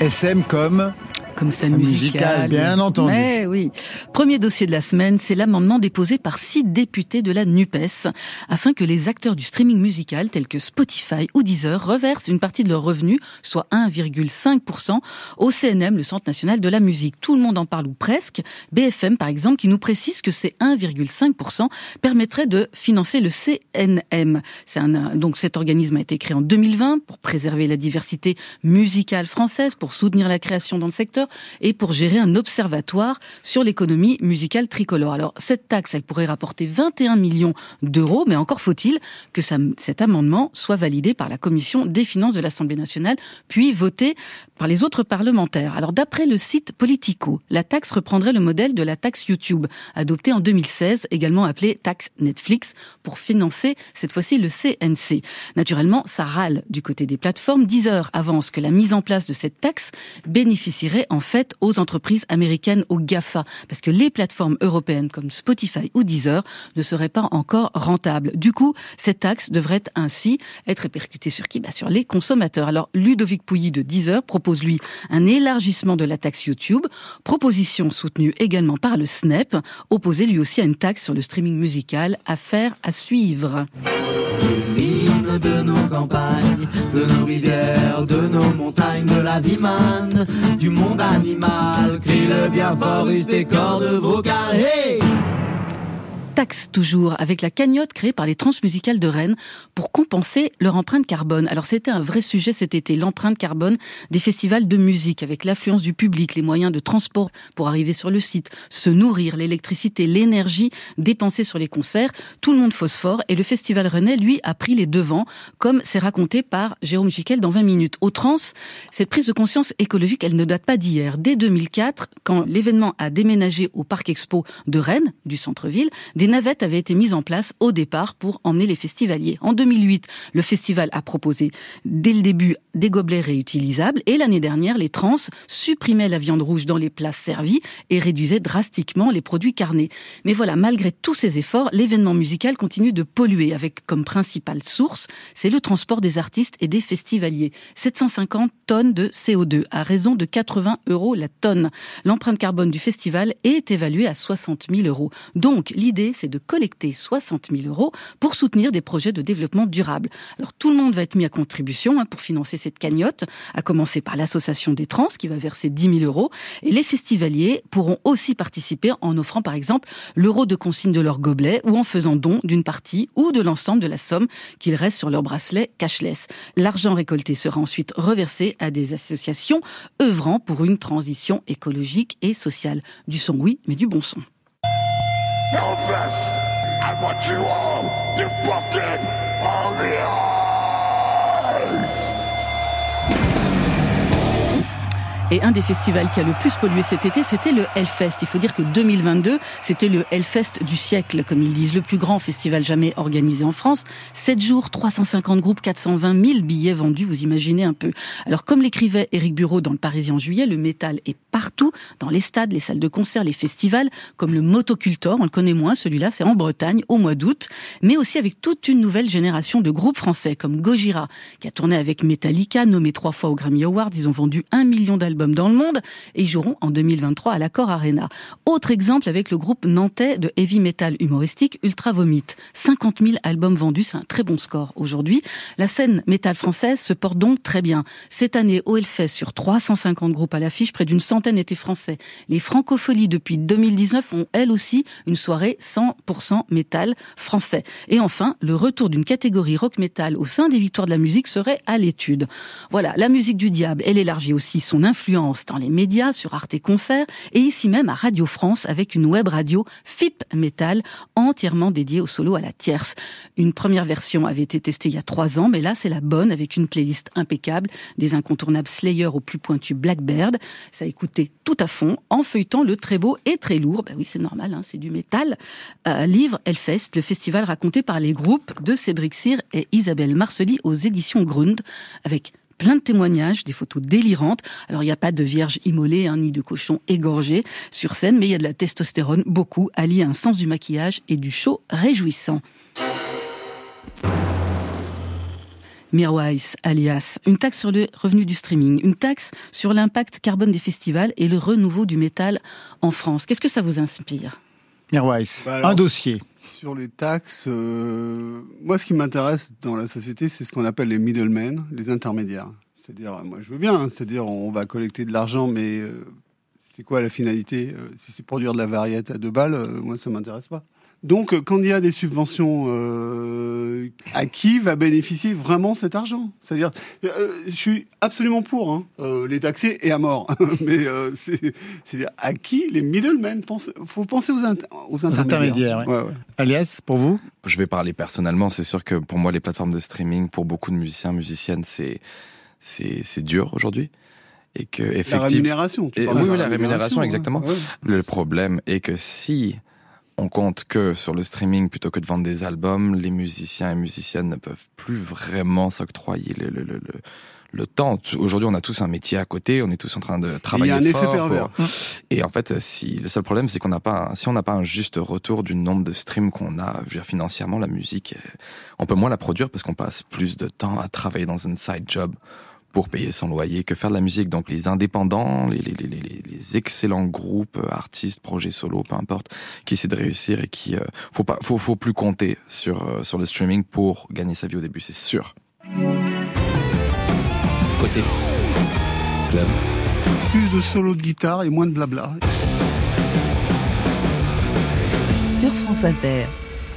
SM comme Comme scène Scène musicale. musicale, bien entendu. Mais oui. Premier dossier de la semaine, c'est l'amendement déposé par six députés de la NUPES afin que les acteurs du streaming musical tels que Spotify ou Deezer reversent une partie de leurs revenus, soit 1,5% au CNM, le Centre national de la musique. Tout le monde en parle ou presque. BFM par exemple qui nous précise que ces 1,5% permettrait de financer le CNM. Un, donc cet organisme a été créé en 2020 pour préserver la diversité musicale française, pour soutenir la création dans le secteur et pour gérer un observatoire sur l'économie musicale tricolore. Alors cette taxe, elle pourrait rapporter 21 millions d'euros, mais encore faut-il que cet amendement soit validé par la commission des finances de l'Assemblée nationale, puis voté par les autres parlementaires. Alors d'après le site Politico, la taxe reprendrait le modèle de la taxe YouTube, adoptée en 2016, également appelée taxe Netflix, pour financer cette fois-ci le CNC. Naturellement, ça râle du côté des plateformes. Deezer avance que la mise en place de cette taxe bénéficierait en fait aux entreprises américaines, aux GAFA, parce que les plateformes européennes comme Spotify ou Deezer ne seraient pas encore rentables. Du coup, cette taxe devrait ainsi être répercutée sur qui? Bah Sur les consommateurs. Alors, Ludovic Pouilly de Deezer propose, lui, un élargissement de la taxe YouTube, proposition soutenue également par le SNEP, opposé lui aussi à une taxe sur le streaming musical, affaire à suivre. De nos campagnes, de nos rivières, de nos montagnes, de la vie manne, du monde animal. Crie-le bien fort, use tes cordes vocales. Hey! Taxe toujours avec la cagnotte créée par les transmusicales de Rennes pour compenser leur empreinte carbone. Alors c'était un vrai sujet cet été, l'empreinte carbone des festivals de musique avec l'affluence du public, les moyens de transport pour arriver sur le site, se nourrir, l'électricité, l'énergie dépensée sur les concerts, tout le monde phosphore et le festival rennais lui a pris les devants comme c'est raconté par Jérôme Jiquel dans 20 minutes. Au trans, cette prise de conscience écologique, elle ne date pas d'hier. Dès 2004, quand l'événement a déménagé au Parc Expo de Rennes, du centre-ville, navettes avaient été mises en place au départ pour emmener les festivaliers. En 2008, le festival a proposé dès le début des gobelets réutilisables et l'année dernière, les trans supprimaient la viande rouge dans les plats servis et réduisaient drastiquement les produits carnés. Mais voilà, malgré tous ces efforts, l'événement musical continue de polluer avec comme principale source, c'est le transport des artistes et des festivaliers. 750 tonnes de CO2 à raison de 80 euros la tonne. L'empreinte carbone du festival est évaluée à 60 000 euros. Donc l'idée, c'est de collecter 60 000 euros pour soutenir des projets de développement durable. Alors tout le monde va être mis à contribution hein, pour financer cette cagnotte, à commencer par l'association des trans qui va verser 10 000 euros. Et les festivaliers pourront aussi participer en offrant par exemple l'euro de consigne de leur gobelet ou en faisant don d'une partie ou de l'ensemble de la somme qu'il reste sur leur bracelet cashless. L'argent récolté sera ensuite reversé à des associations œuvrant pour une transition écologique et sociale. Du son oui, mais du bon son. Elvis, I want you all to fucking own the all. Et un des festivals qui a le plus pollué cet été, c'était le Hellfest. Il faut dire que 2022, c'était le Hellfest du siècle, comme ils disent, le plus grand festival jamais organisé en France. 7 jours, 350 groupes, 420 000 billets vendus, vous imaginez un peu. Alors, comme l'écrivait Éric Bureau dans le Parisien en juillet, le métal est partout, dans les stades, les salles de concert, les festivals, comme le Motocultor, on le connaît moins, celui-là, c'est en Bretagne, au mois d'août, mais aussi avec toute une nouvelle génération de groupes français, comme Gojira, qui a tourné avec Metallica, nommé trois fois aux Grammy Awards, ils ont vendu un million d'albums dans le monde et ils joueront en 2023 à l'Accor Arena. Autre exemple avec le groupe nantais de heavy metal humoristique Ultra Vomit. 50 000 albums vendus, c'est un très bon score aujourd'hui. La scène métal française se porte donc très bien. Cette année, au Hellfest, sur 350 groupes à l'affiche, près d'une centaine étaient français. Les francopholies depuis 2019 ont elles aussi une soirée 100% métal français. Et enfin, le retour d'une catégorie rock metal au sein des victoires de la musique serait à l'étude. Voilà, la musique du diable, elle élargit aussi son influence dans les médias, sur Arte Concert, et ici même à Radio France avec une web radio FIP Metal entièrement dédiée au solo à la tierce. Une première version avait été testée il y a trois ans, mais là c'est la bonne avec une playlist impeccable, des incontournables Slayer au plus pointu Blackbird. Ça a écouté tout à fond en feuilletant le très beau et très lourd, ben oui c'est normal, hein, c'est du métal, euh, livre Hellfest, le festival raconté par les groupes de Cédric Cyr et Isabelle Marcely aux éditions Grund, avec plein de témoignages, des photos délirantes. Alors il n'y a pas de vierge immolée, hein, ni de cochon égorgé sur scène, mais il y a de la testostérone, beaucoup, alliée à un sens du maquillage et du show réjouissant. Mirwais, alias, une taxe sur le revenu du streaming, une taxe sur l'impact carbone des festivals et le renouveau du métal en France. Qu'est-ce que ça vous inspire? Mirwais, Bah alors, un dossier. Sur les taxes, euh, moi, ce qui m'intéresse dans la société, c'est ce qu'on appelle les middlemen, les intermédiaires. C'est-à-dire, moi, je veux bien, hein, c'est-à-dire, on va collecter de l'argent, mais euh, c'est quoi la finalité Euh, Si c'est produire de la variette à deux balles, moi, ça m'intéresse pas. Donc, euh, quand il y a des subventions, euh, à qui va bénéficier vraiment cet argent? C'est-à-dire, euh, je suis absolument pour hein, euh, les taxer et à mort, mais euh, c'est à qui les middlemen pensent? Faut penser aux, int- aux intermédiaires. intermédiaires, ouais. Ouais, ouais. Alias, pour vous? Je vais parler personnellement. C'est sûr que pour moi, les plateformes de streaming, pour beaucoup de musiciens, musiciennes, c'est dur aujourd'hui. Et que La effectivement, rémunération. tu Et parles oui, la rémunération, ouais. exactement. Ouais. le problème est que si on compte que sur le streaming plutôt que de vendre des albums, les musiciens et musiciennes ne peuvent plus vraiment s'octroyer le, le, le, le, le temps. Aujourd'hui, on a tous un métier à côté, on est tous en train de Et Il y travailler a un effet pervers. pour- Et en fait, si le seul problème, c'est qu'on n'a pas, un- si on n'a pas un juste retour du nombre de streams qu'on a, je veux dire, financièrement, la musique, euh, on peut moins la produire parce qu'on passe plus de temps à travailler dans une side job pour payer son loyer que faire de la musique. Donc les indépendants, les, les, les, les, les excellents groupes, euh, artistes, projets solo, peu importe, qui essaient de réussir et qui, euh, faut pas, faut, faut plus compter sur euh, sur le streaming pour gagner sa vie au début, c'est sûr. Côté club. Plus de solo de guitare et moins de blabla. Sur France Inter.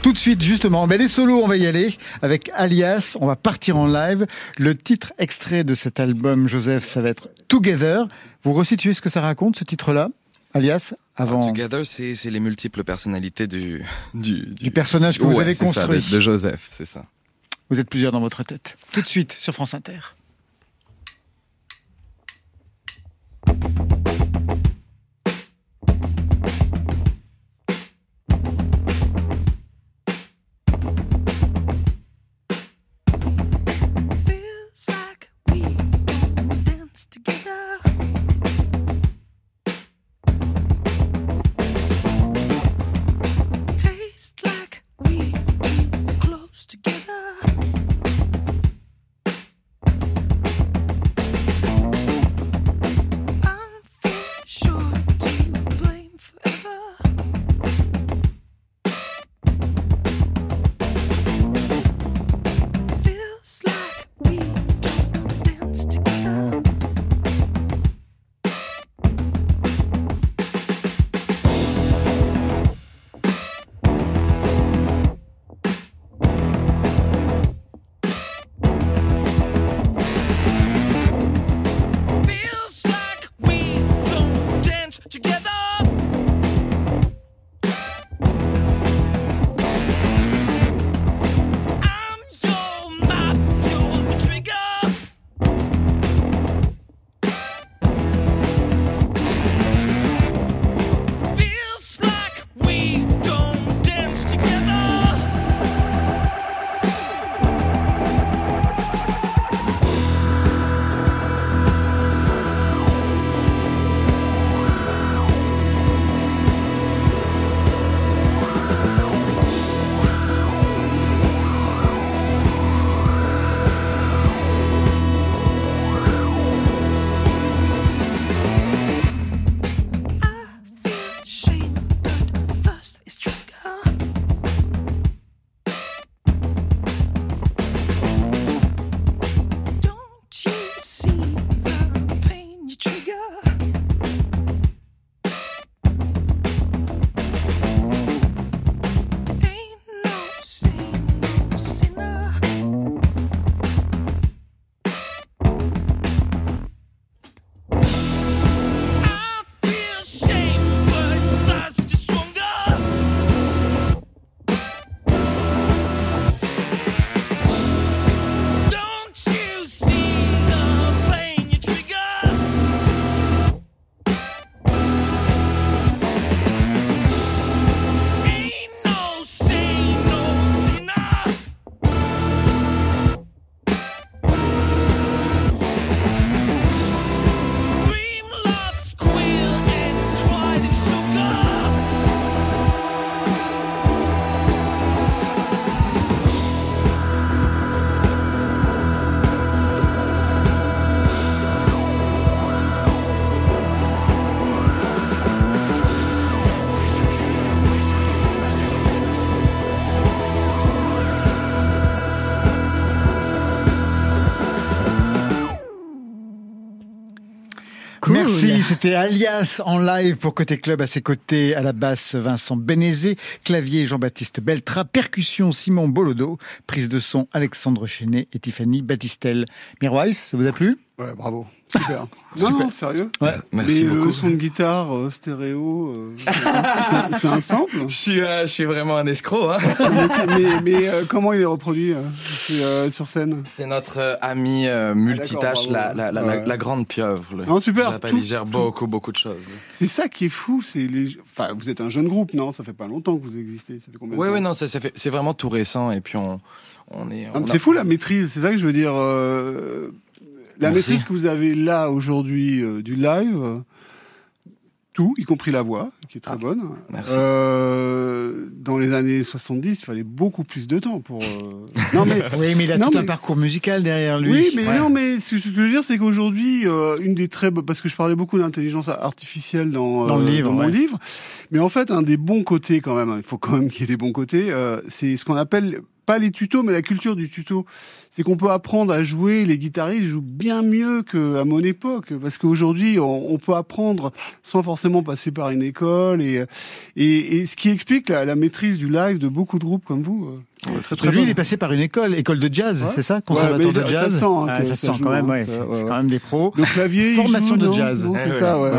Tout de suite, justement, ben les solos, on va y aller avec Alias. On va partir en live. Le titre extrait de cet album, Joseph, ça va être Together. Vous resituez ce que ça raconte, ce titre-là Alias, avant Together, c'est les multiples personnalités du du, du personnage que vous avez ça, construit. de, de Joseph, c'est ça. Vous êtes plusieurs dans votre tête. Tout de suite, sur France Inter. C'était Alias en live pour Côté Club. À ses côtés, à la basse, Vincent Bénézé, clavier Jean-Baptiste Beltra, percussion Simon Bolodo, prise de son Alexandre Chenet et Tiffany Battistel. Mirwais, ça vous a plu? Ouais, bravo. Super. non, Super. non, sérieux. Ouais. Merci mais beaucoup. le son de guitare euh, stéréo, euh, c'est- un sample. Je suis, euh, je suis vraiment un escroc. Hein. mais mais, mais, euh, comment il est reproduit euh, euh, sur scène C'est notre euh, ami euh, multitâche, la, la, la, la- Ouais. la grande pieuvre. le- Non, super. Tout- il gère beaucoup, beaucoup de choses. C'est ça qui est fou. C'est les. Enfin, vous êtes un jeune groupe, non? Ça fait pas longtemps que vous existez. Ça fait combien de Oui, temps? oui, non, ça, ça fait, c'est vraiment tout récent et puis on, on est. Ah, a- C'est fou la maîtrise, c'est ça que je veux dire. La Merci. maîtrise que vous avez là aujourd'hui euh, du live, tout, y compris la voix, qui est très Ah, bonne. merci. Euh, dans les années 70, il fallait beaucoup plus de temps pour. euh, Non mais. Oui, mais il a Non, tout un parcours musical derrière lui. Oui, mais Ouais. non, mais ce que ce que je veux dire, c'est qu'aujourd'hui, euh, une des très, parce que je parlais beaucoup d'intelligence artificielle dans, euh, Dans le livre, mon ouais. livre, mais en fait, un des bons côtés quand même, hein, il faut quand même qu'il y ait des bons côtés, euh, c'est ce qu'on appelle pas les tutos, mais la culture du tuto. C'est qu'on peut apprendre à jouer. Les guitaristes jouent bien mieux qu'à mon époque, parce qu'aujourd'hui, on, peut apprendre sans forcément passer par une école, et et, ce qui explique la, la maîtrise du live de beaucoup de groupes comme vous. Lui, bien. il est passé par une école, école de jazz, Ouais. c'est ça Conservatoire Ouais, de ça- jazz ça sent, hein, Ah, ça ça sent joue, quand même, hein, ouais. ça, c'est quand même des pros. Le clavier, il Formation joue, de non jazz. Non, Eh c'est ouais. ça, ouais.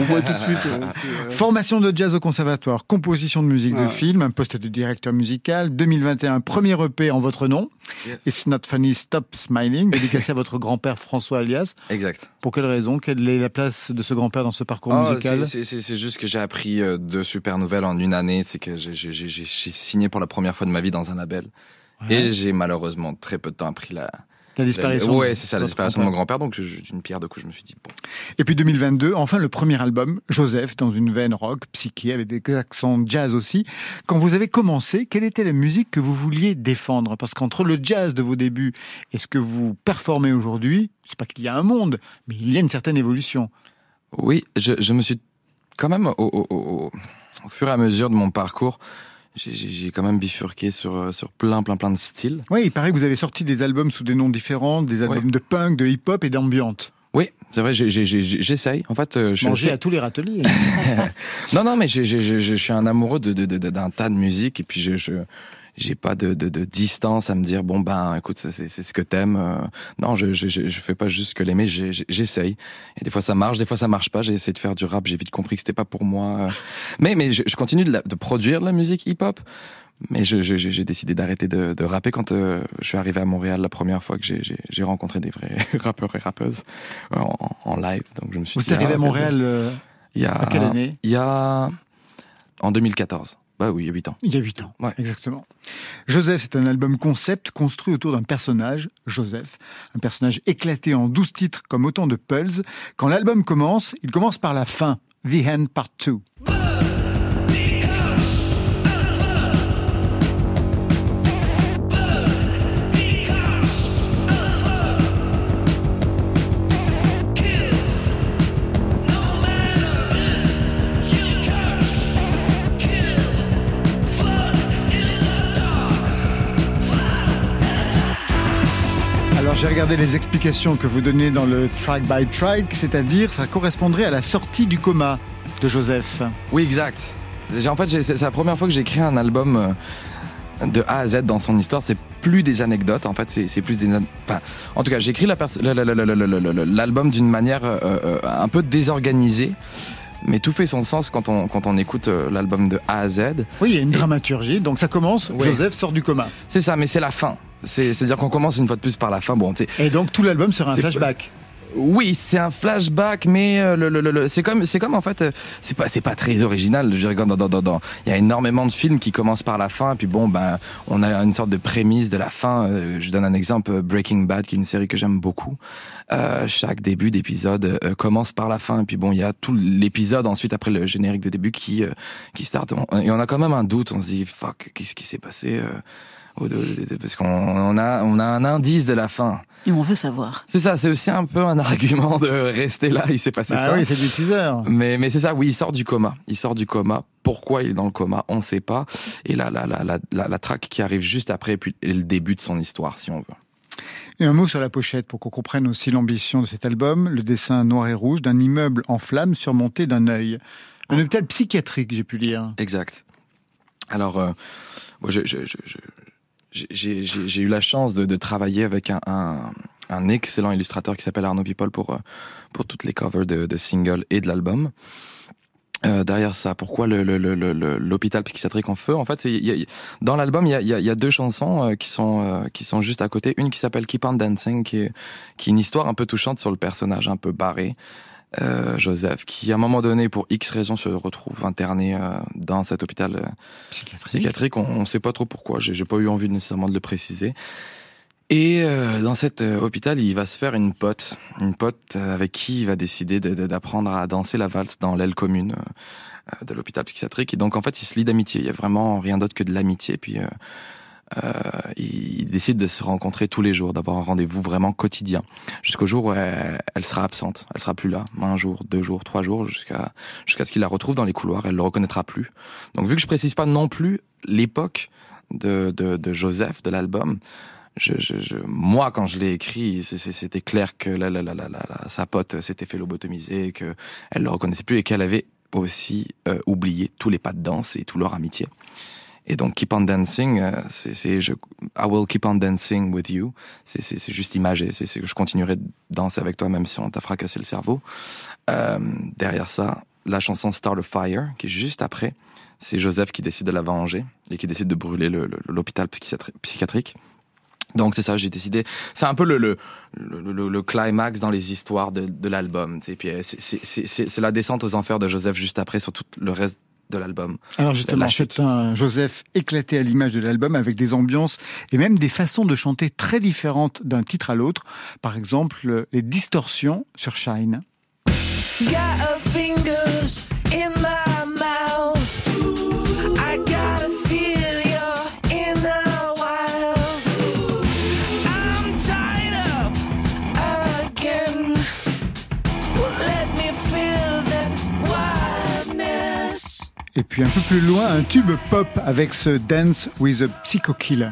On voit tout de suite. euh, euh, Formation de jazz au conservatoire, composition de musique de film, un poste de directeur musical, 2021, premier EP en votre nom. Yes. It's not funny, stop smiling, dédicacé à votre grand-père François Alias. Exact. Pour quelle raison? Quelle est la place de ce grand-père dans ce parcours Oh, musical? c'est- c'est c'est- c'est juste que j'ai appris euh, deux super nouvelles en une année. C'est que j'ai- j'ai j'ai- j'ai signé pour la première fois de ma vie dans un label. Ouais. Et j'ai malheureusement très peu de temps appris la. La disparition. Ouais, c'est ça, la disparition de mon grand-père. Donc, d'une pierre de coup, je me suis dit, bon. Et puis 2022, enfin le premier album, Joseph, dans une veine rock, psyché, avec des accents jazz aussi. Quand vous avez commencé, quelle était la musique que vous vouliez défendre? Parce qu'entre le jazz de vos débuts et ce que vous performez aujourd'hui, c'est pas qu'il y a un monde, mais il y a une certaine évolution. Oui, je, je me suis quand même, au, au- au- au fur et à mesure de mon parcours, j'ai- quand même bifurqué sur, euh, sur plein, plein, plein de styles. Oui, il paraît que vous avez sorti des albums sous des noms différents, des albums Ouais. de punk, de hip-hop et d'ambiante. Oui, c'est vrai, j'essaye. En fait, euh, je Manger assez- à tous les râteliers. Non, non, mais je suis un amoureux de, de, de- de- d'un tas de musique et puis je, je j'ai pas de, de, de distance à me dire bon ben écoute c'est c'est ce que t'aimes. euh. Non, je, je je fais pas juste que l'aimer, j'essaye. Et des fois ça marche, des fois ça marche pas. J'ai essayé de faire du rap, j'ai vite compris que c'était pas pour moi. euh. Mais mais je, je continue de, la- de produire de la musique hip hop. Mais j'ai décidé d'arrêter de, de rapper quand euh, je suis arrivé à Montréal la première fois que j'ai- rencontré des vrais rappeurs et rappeuses euh, en, en live. Donc je me suis vous êtes arrivé ah, à ok, Montréal euh, il y a à quelle année? Il y a en 2014. Bah oui, il y a 8 ans. Il y a 8 ans, Ouais. exactement. Joseph, c'est un album concept construit autour d'un personnage, Joseph, un personnage éclaté en 12 titres comme autant de pulls. Quand l'album commence, il commence par la fin, The End Part 2. J'ai regardé les explications que vous donnez dans le track by track, c'est-à-dire ça correspondrait à la sortie du coma de Joseph. Oui, exact. En fait, c'est la première fois que j'ai écrit un album euh, de A à Z dans son histoire. C'est plus des anecdotes, en fait, c'est plus des. Enfin, en tout cas, la- l'album d'une manière euh, euh, un peu désorganisée. Mais tout fait son sens quand on, quand on écoute euh, l'album de A à Z. Oui, il y a une dramaturgie, donc ça commence. Joseph sort du coma. C'est ça, mais c'est la fin. C'est- C'est-à-dire qu'on commence une fois de plus par la fin. Bon, Et donc tout l'album sera un flashback. Oui, c'est un flashback, mais euh, le, le, le- c'est comme, c'est comme en fait, euh, c'est pas, c'est pas très original. Je dirais, dans, dans, dans, dans- il y a énormément de films qui commencent par la fin, puis bon, ben, on a une sorte de prémisse de la fin. Euh, je donne un exemple, Breaking Bad, qui est une série que j'aime beaucoup. Euh, chaque début d'épisode commence par la fin, et puis bon, il y a tout l'épisode ensuite après le générique de début qui, euh, qui start. Et on a quand même un doute. On se dit, fuck, qu'est-ce qui s'est passé parce qu'on on a, on a un indice de la fin. Et on veut savoir. C'est ça, c'est aussi un peu un argument de rester là, il s'est passé Ah ça. oui, c'est du teaser. Mais, mais c'est ça, oui, il sort du coma. Il sort du coma. Pourquoi il est dans le coma, on sait pas. Et la, la, la, la, la, la track qui arrive juste après, puis et le début de son histoire, si on veut. Et un mot sur la pochette pour qu'on comprenne aussi l'ambition de cet album. Le dessin noir et rouge d'un immeuble en flammes surmonté d'un œil. Un hôpital psychiatrique, j'ai pu lire. Exact. Alors, euh, moi, je- je- je- je- j'ai- eu la chance de, de travailler avec un, un, un excellent illustrateur qui s'appelle Arnaud People pour, euh, pour toutes les covers de, de singles et de l'album. Euh, derrière ça, pourquoi le- le- le- le- l'hôpital psychiatrique en feu? En fait, c'est- il y a- dans l'album, il y a, y a- y a deux chansons euh, qui sont euh, qui sont juste à côté. Une qui s'appelle Keep on Dancing, qui est qui est une histoire un peu touchante sur le personnage un peu barré, euh, Joseph, qui à un moment donné, pour X raisons, se retrouve interné euh, dans cet hôpital euh, Psychiatrique. psychiatrique. On, on sait pas trop pourquoi. J'ai pas eu envie nécessairement de le préciser. Et euh, dans cet hôpital, il va se faire une pote, une pote avec qui il va décider de- de- d'apprendre à danser la valse dans l'aile commune de l'hôpital psychiatrique. Et donc en fait, il se lie d'amitié. Il y a vraiment rien d'autre que de l'amitié. Puis euh, euh, il décide de se rencontrer tous les jours, d'avoir un rendez-vous vraiment quotidien, jusqu'au jour où elle, elle sera absente. Elle sera plus là, un jour, deux jours, trois jours, jusqu'à jusqu'à ce qu'il la retrouve dans les couloirs. Elle le reconnaîtra plus. Donc vu que je précise pas non plus l'époque de, de, de Joseph de l'album. Je, je, je- moi, quand je l'ai écrit, c'était clair que la, la, la, la, sa pote s'était fait lobotomiser, que elle le reconnaissait plus et qu'elle avait aussi euh, oublié tous les pas de danse et toute leur amitié. Et donc, Keep on Dancing, euh, c'est je I will keep on dancing with you. C'est c'est c'est juste imagé. C'est c'est je continuerai de danser avec toi même si on t'a fracassé le cerveau. Euh, derrière ça, la chanson Start a Fire, qui est juste après, c'est Joseph qui décide de la venger et qui décide de brûler le- le- l'hôpital psychiatri- psychiatrique. Donc c'est ça, j'ai décidé. C'est un peu le, le, le, climax dans les histoires de, de l'album. sais. Puis euh, c'est la descente aux enfers de Joseph juste après sur tout le reste de l'album. Alors justement, c'est un Joseph éclaté à l'image de l'album avec des ambiances et même des façons de chanter très différentes d'un titre à l'autre. Par exemple, les distorsions sur Shine. Got her fingers in Et puis un peu plus loin, un tube pop avec ce Dance with a Psycho Killer.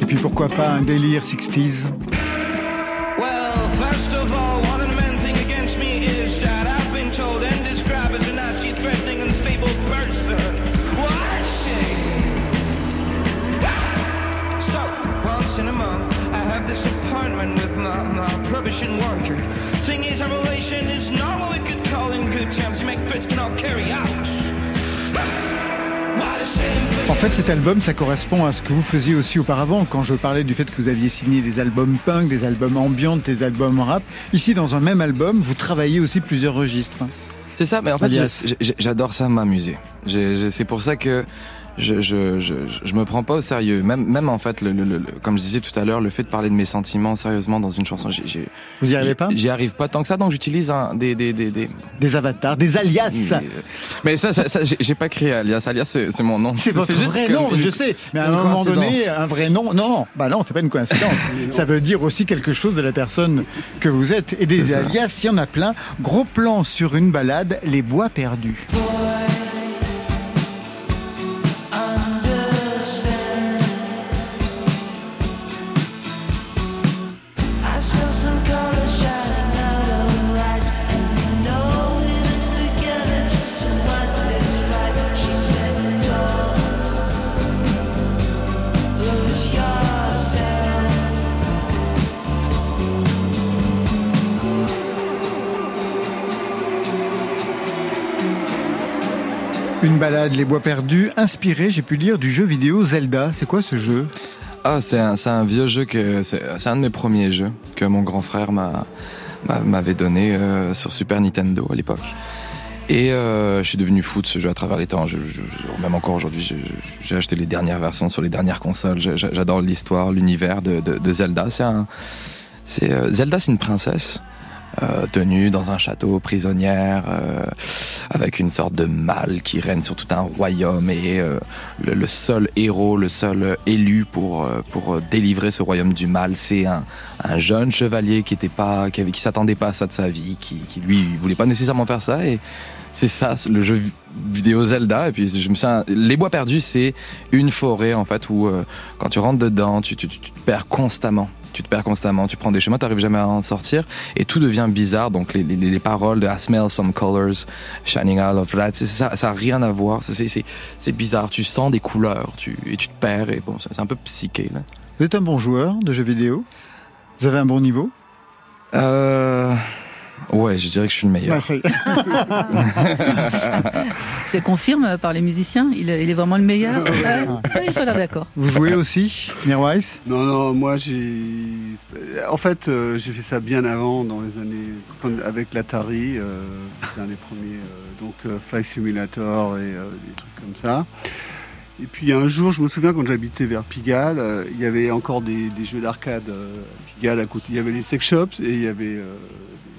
Et puis pourquoi pas un délire 60s my prohibition worker. Thing is, our relation is not what we could call in good terms. You make threats can all carry out. Why the same thing? En fait, cet album, ça correspond à ce que vous faisiez aussi auparavant. Quand je parlais du fait que vous aviez signé des albums punk, des albums ambiantes, des albums rap, ici, dans un même album, vous travaillez aussi plusieurs registres. C'est ça, mais en fait, j'adore ça m'amuser. C'est pour ça que je, je, je, je me prends pas au sérieux. Même, même en fait, le, le- le- comme je disais tout à l'heure, le fait de parler de mes sentiments sérieusement dans une chanson, j'ai- j'ai- Vous y arrivez pas? J'y arrive pas tant que ça, donc j'utilise un, des, des, des, des... Des avatars, des alias Mais, mais ça, ça, ça, j'ai j'ai pas créé alias. Alias, c'est c'est mon nom. C'est votre juste vrai nom, une- je sais. Mais à un moment donné, un vrai nom. Non, non, bah non, c'est pas une coïncidence. ça veut dire aussi quelque chose de la personne que vous êtes. Et des alias, il y en a plein. Gros plan sur une balade, les bois perdus. Une balade, les bois perdus, inspiré, j'ai pu lire, du jeu vidéo Zelda. C'est quoi ce jeu? Ah, c'est un, un vieux jeu que c'est un de mes premiers jeux que mon grand frère m'a m'a- m'avait donné euh, sur Super Nintendo à l'époque. Et euh, je suis devenu fou de ce jeu à travers les temps. Je, je- même encore aujourd'hui, j'ai acheté les dernières versions sur les dernières consoles. J'adore l'histoire, l'univers de, Zelda. C'est euh, Zelda, c'est une princesse tenue dans un château, prisonnière, euh, avec une sorte de mal qui règne sur tout un royaume et euh, le, le seul héros, le seul élu pour euh, pour délivrer ce royaume du mal, c'est un, un jeune chevalier qui était pas, qui, qui s'attendait pas à ça de sa vie, qui, qui lui voulait pas nécessairement faire ça et c'est ça le jeu vi- vidéo Zelda et puis je me suis les bois perdus c'est une forêt en fait où euh, quand tu rentres dedans tu, tu, tu tu te perds constamment. Tu te perds constamment tu prends des chemins t'arrives jamais à en sortir et tout devient bizarre. Donc les, les, les paroles de I smell some colors shining out of c'est ça ça a rien à voir. C'est c'est c'est bizarre. Tu sens des couleurs tu et tu te perds et bon c'est c'est un peu psyché là. Vous êtes un bon joueur de jeux vidéo? Vous avez un bon niveau? Euh... ouais je dirais que je suis le meilleur Bah. C'est confirme par les musiciens il, est- il est vraiment le meilleur Ouais, sont là d'accord. Vous jouez aussi, Mirwais Non, non, moi j'ai. En fait, euh, j'ai fait ça bien avant, dans les années. quand- avec l'Atari, euh, c'est un des premiers. euh, donc, euh, Flight Simulator et euh, des trucs comme ça. Et puis un jour, je me souviens quand j'habitais vers Pigalle, euh, il y avait encore des, des jeux d'arcade euh, à Pigalle à côté. Il y avait les sex shops et il y avait euh,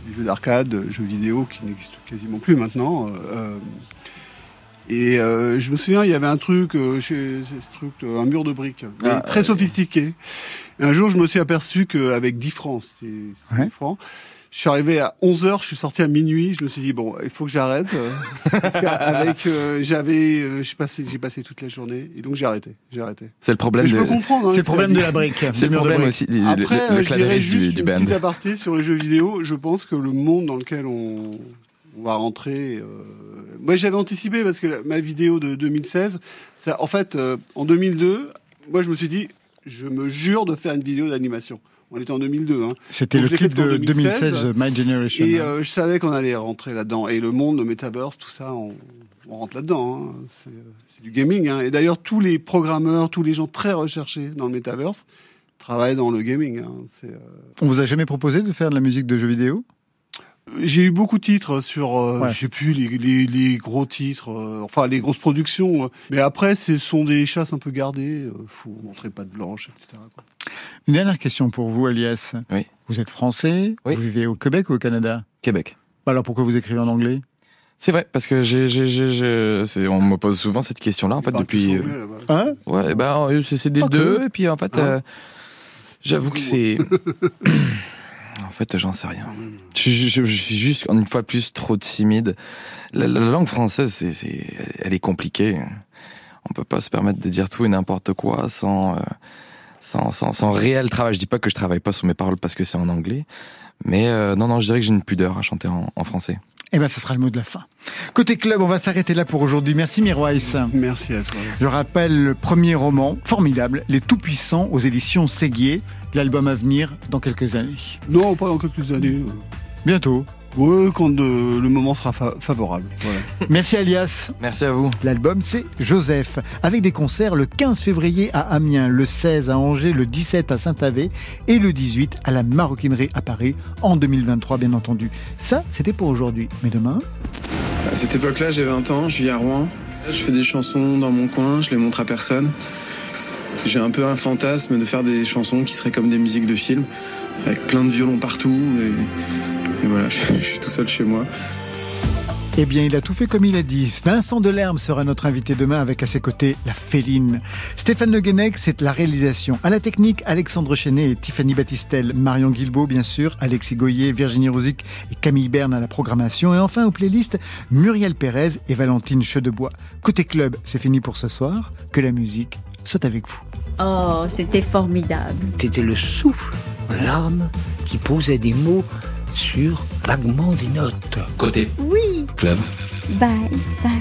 des jeux d'arcade, euh, jeux vidéo qui n'existent quasiment plus maintenant. euh, euh, et euh, je me souviens, il y avait un truc, euh, chez, ce truc, euh, un mur de briques, Ah, très sophistiqué. Et un jour, je me suis aperçu qu'avec 10 francs, c'était Ouais. 10 francs, je suis arrivé à 11 heures, je suis sorti à minuit, je me suis dit, bon, il faut que j'arrête. euh, parce qu'avec, euh, j'avais, euh, j'ai passé, j'ai passé toute la journée, et donc j'ai arrêté, j'ai arrêté. c'est le problème Mais je de peux comprendre. hein, C'est le problème de la brique. c'est le de problème aussi du, Après, le, le euh, je dirais juste du, une band petite aparté sur les jeux vidéo. Je pense que le monde dans lequel on, on va rentrer. euh, Moi, j'avais anticipé parce que ma vidéo de 2016, ça, en fait, euh, en 2002, moi, je me suis dit, je me jure de faire une vidéo d'animation. On était en 2002. Hein. C'était le clip de 2016, 2016, My Generation. Et euh, je savais qu'on allait rentrer là-dedans. Et le monde, le metaverse, tout ça, on, on rentre là-dedans. hein. C'est c'est du gaming. hein. Et d'ailleurs, tous les programmeurs, tous les gens très recherchés dans le metaverse travaillent dans le gaming. hein. Euh, On vous a jamais proposé de faire de la musique de jeux vidéo? J'ai eu beaucoup de titres sur, euh, Ouais. je sais plus, les, les, les gros titres, euh, enfin les grosses productions. euh. mais après, ce sont des chasses un peu gardées. Euh, faut montrer pas de blanche, etc. quoi. Une dernière question pour vous, Elias. Oui. Vous êtes français, Oui. vous vivez au Québec ou au Canada? Québec Alors pourquoi vous écrivez en anglais? C'est vrai, parce que j'ai, j'ai, j'ai, j'ai- c'est- on me pose souvent cette question-là, en fait, depuis. tous euh, anglais, là-bas. Hein? Ouais, ben, c'est, c'est des Pas deux, que. et puis en fait, Hein? euh, j'avoue que c'est. en fait, j'en sais rien. Je, suis juste, une fois plus, trop timide. La, la langue française, elle est compliquée. On peut pas se permettre de dire tout et n'importe quoi sans, euh, sans, sans, sans réel travail. Je dis pas que je travaille pas sur mes paroles parce que c'est en anglais. Mais euh, non, non, je dirais que j'ai une pudeur à chanter en français. Eh ben, ce sera le mot de la fin. Côté club, on va s'arrêter là pour aujourd'hui. Merci Mirwais. Merci à toi. Je rappelle le premier roman, formidable, Les Tout-Puissants, aux éditions Séguier. L'album à venir dans quelques années. Non, pas dans quelques années. Bientôt. Ouais, quand euh, le moment sera fa- favorable. Voilà. Merci Alias. Merci à vous. L'album c'est Joseph, avec des concerts le 15 février à Amiens, le 16 à Angers, le 17 à Saint-Avé et le 18 à la Maroquinerie à Paris en 2023 bien entendu. Ça c'était pour aujourd'hui, mais demain? À cette époque-là, j'ai 20 ans, je vis à Rouen. Je fais des chansons dans mon coin, je les montre à personne. J'ai un peu un fantasme de faire des chansons qui seraient comme des musiques de film, avec plein de violons partout. Et, voilà, je, suis tout seul chez moi. Eh bien, il a tout fait comme il a dit. Vincent Delerme sera notre invité demain avec à ses côtés la Féline. Stéphane Le Guenec, c'est la réalisation. À la technique, Alexandre Chenet et Tiffany Battistel. Marion Guilbault, bien sûr. Alexis Goyer, Virginie Rosic et Camille Berne à la programmation. Et enfin, aux playlists, Muriel Pérez et Valentine Chedebois. Côté club, c'est fini pour ce soir. Que la musique soit avec vous. Oh, c'était formidable. C'était le souffle de l'âme qui posait des mots sur vaguement des notes. Côté Oui. club. Bye, bye.